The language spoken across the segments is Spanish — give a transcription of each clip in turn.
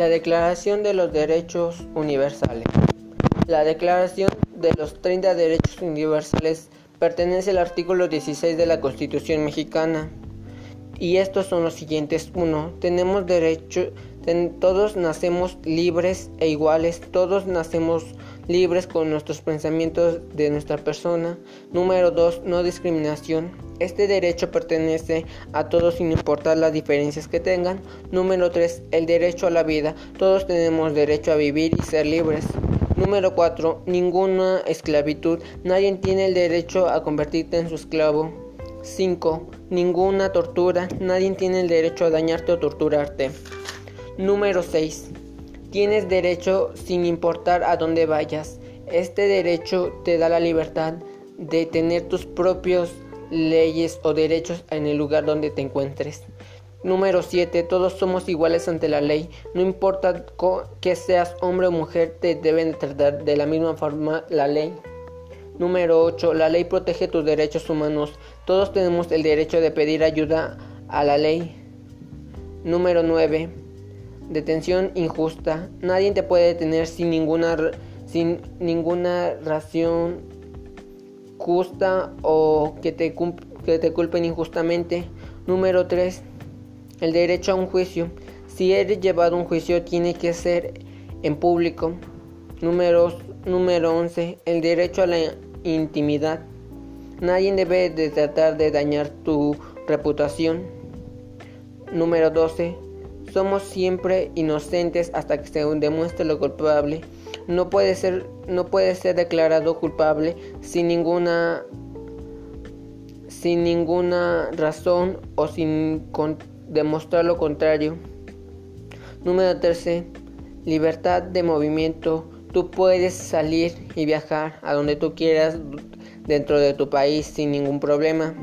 La Declaración de los Derechos Universales. La Declaración de los 30 Derechos Universales pertenece al artículo 16 de la Constitución mexicana. Y estos son los siguientes. 1. Tenemos derecho, todos nacemos libres e iguales, todos nacemos libres con nuestros pensamientos de nuestra persona. Número 2. No discriminación. Este derecho pertenece a todos sin importar las diferencias que tengan. Número 3. El derecho a la vida. Todos tenemos derecho a vivir y ser libres. Número 4. Ninguna esclavitud. Nadie tiene el derecho a convertirte en su esclavo. 5. Ninguna tortura. Nadie tiene el derecho a dañarte o torturarte. Número 6. Tienes derecho sin importar a dónde vayas. Este derecho te da la libertad de tener tus propios leyes o derechos en el lugar donde te encuentres. Número 7. Todos somos iguales ante la ley. No importa que seas hombre o mujer, te deben tratar de la misma forma la ley. Número 8. La ley protege tus derechos humanos. Todos tenemos el derecho de pedir ayuda a la ley. Número 9 detención injusta. Nadie te puede detener sin ninguna, sin ninguna razón justa o que te, que te culpen injustamente. Número 3. El derecho a un juicio. Si eres llevado a un juicio tiene que ser en público. Número, número 11. El derecho a la intimidad. Nadie debe de tratar de dañar tu reputación. Número 12 somos siempre inocentes hasta que se demuestre lo culpable. No puede ser, no puede ser declarado culpable sin ninguna, sin ninguna razón o sin demostrar lo contrario. Número 13. Libertad de movimiento. Tú puedes salir y viajar a donde tú quieras dentro de tu país sin ningún problema.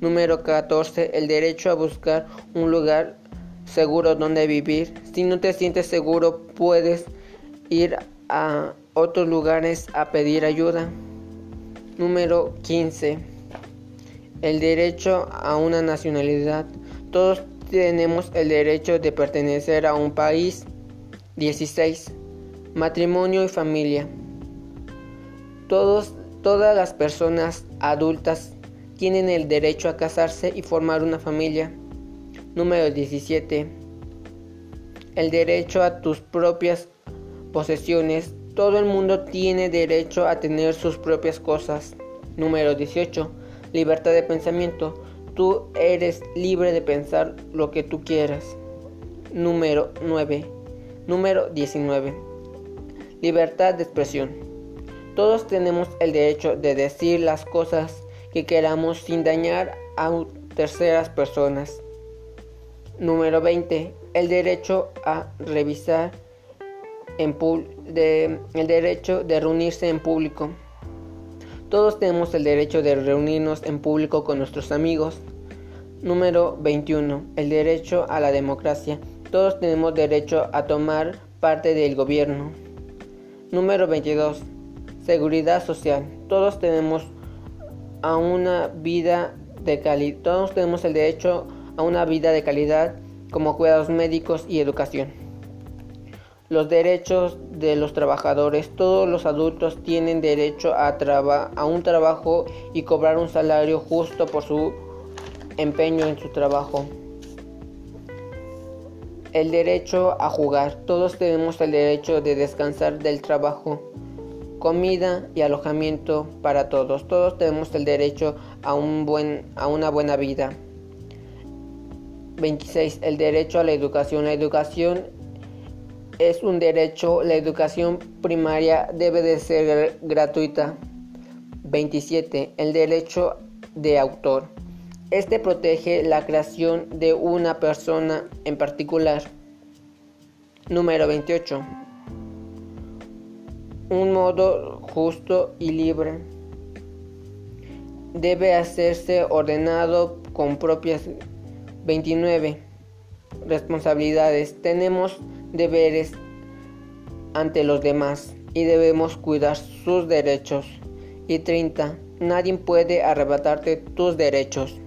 Número 14. El derecho a buscar un lugar seguro donde vivir. Si no te sientes seguro, puedes ir a otros lugares a pedir ayuda. Número 15. El derecho a una nacionalidad. Todos tenemos el derecho de pertenecer a un país. 16. Matrimonio y familia. Todos, todas las personas adultas tienen el derecho a casarse y formar una familia. Número 17. El derecho a tus propias posesiones. Todo el mundo tiene derecho a tener sus propias cosas. Número 18. Libertad de pensamiento. Tú eres libre de pensar lo que tú quieras. Número 9. Número 19. Libertad de expresión. Todos tenemos el derecho de decir las cosas que queramos sin dañar a terceras personas. Número 20. El derecho a revisar en el derecho de reunirse en público. Todos tenemos el derecho de reunirnos en público con nuestros amigos. Número 21. El derecho a la democracia. Todos tenemos derecho a tomar parte del gobierno. Número 22. Seguridad social. Todos tenemos a una vida de calidad. Todos tenemos el derecho a una vida de calidad como cuidados médicos y educación. Los derechos de los trabajadores. Todos los adultos tienen derecho a, a un trabajo y cobrar un salario justo por su empeño en su trabajo. El derecho a jugar. Todos tenemos el derecho de descansar del trabajo. Comida y alojamiento para todos. Todos tenemos el derecho a, a una buena vida. 26. El derecho a la educación. La educación es un derecho. La educación primaria debe de ser gratuita. 27. El derecho de autor. Este protege la creación de una persona en particular. Número 28. Un modo justo y libre. Debe hacerse ordenado con propias 29. Responsabilidades. Tenemos deberes ante los demás y debemos cuidar sus derechos. Y 30. Nadie puede arrebatarte tus derechos.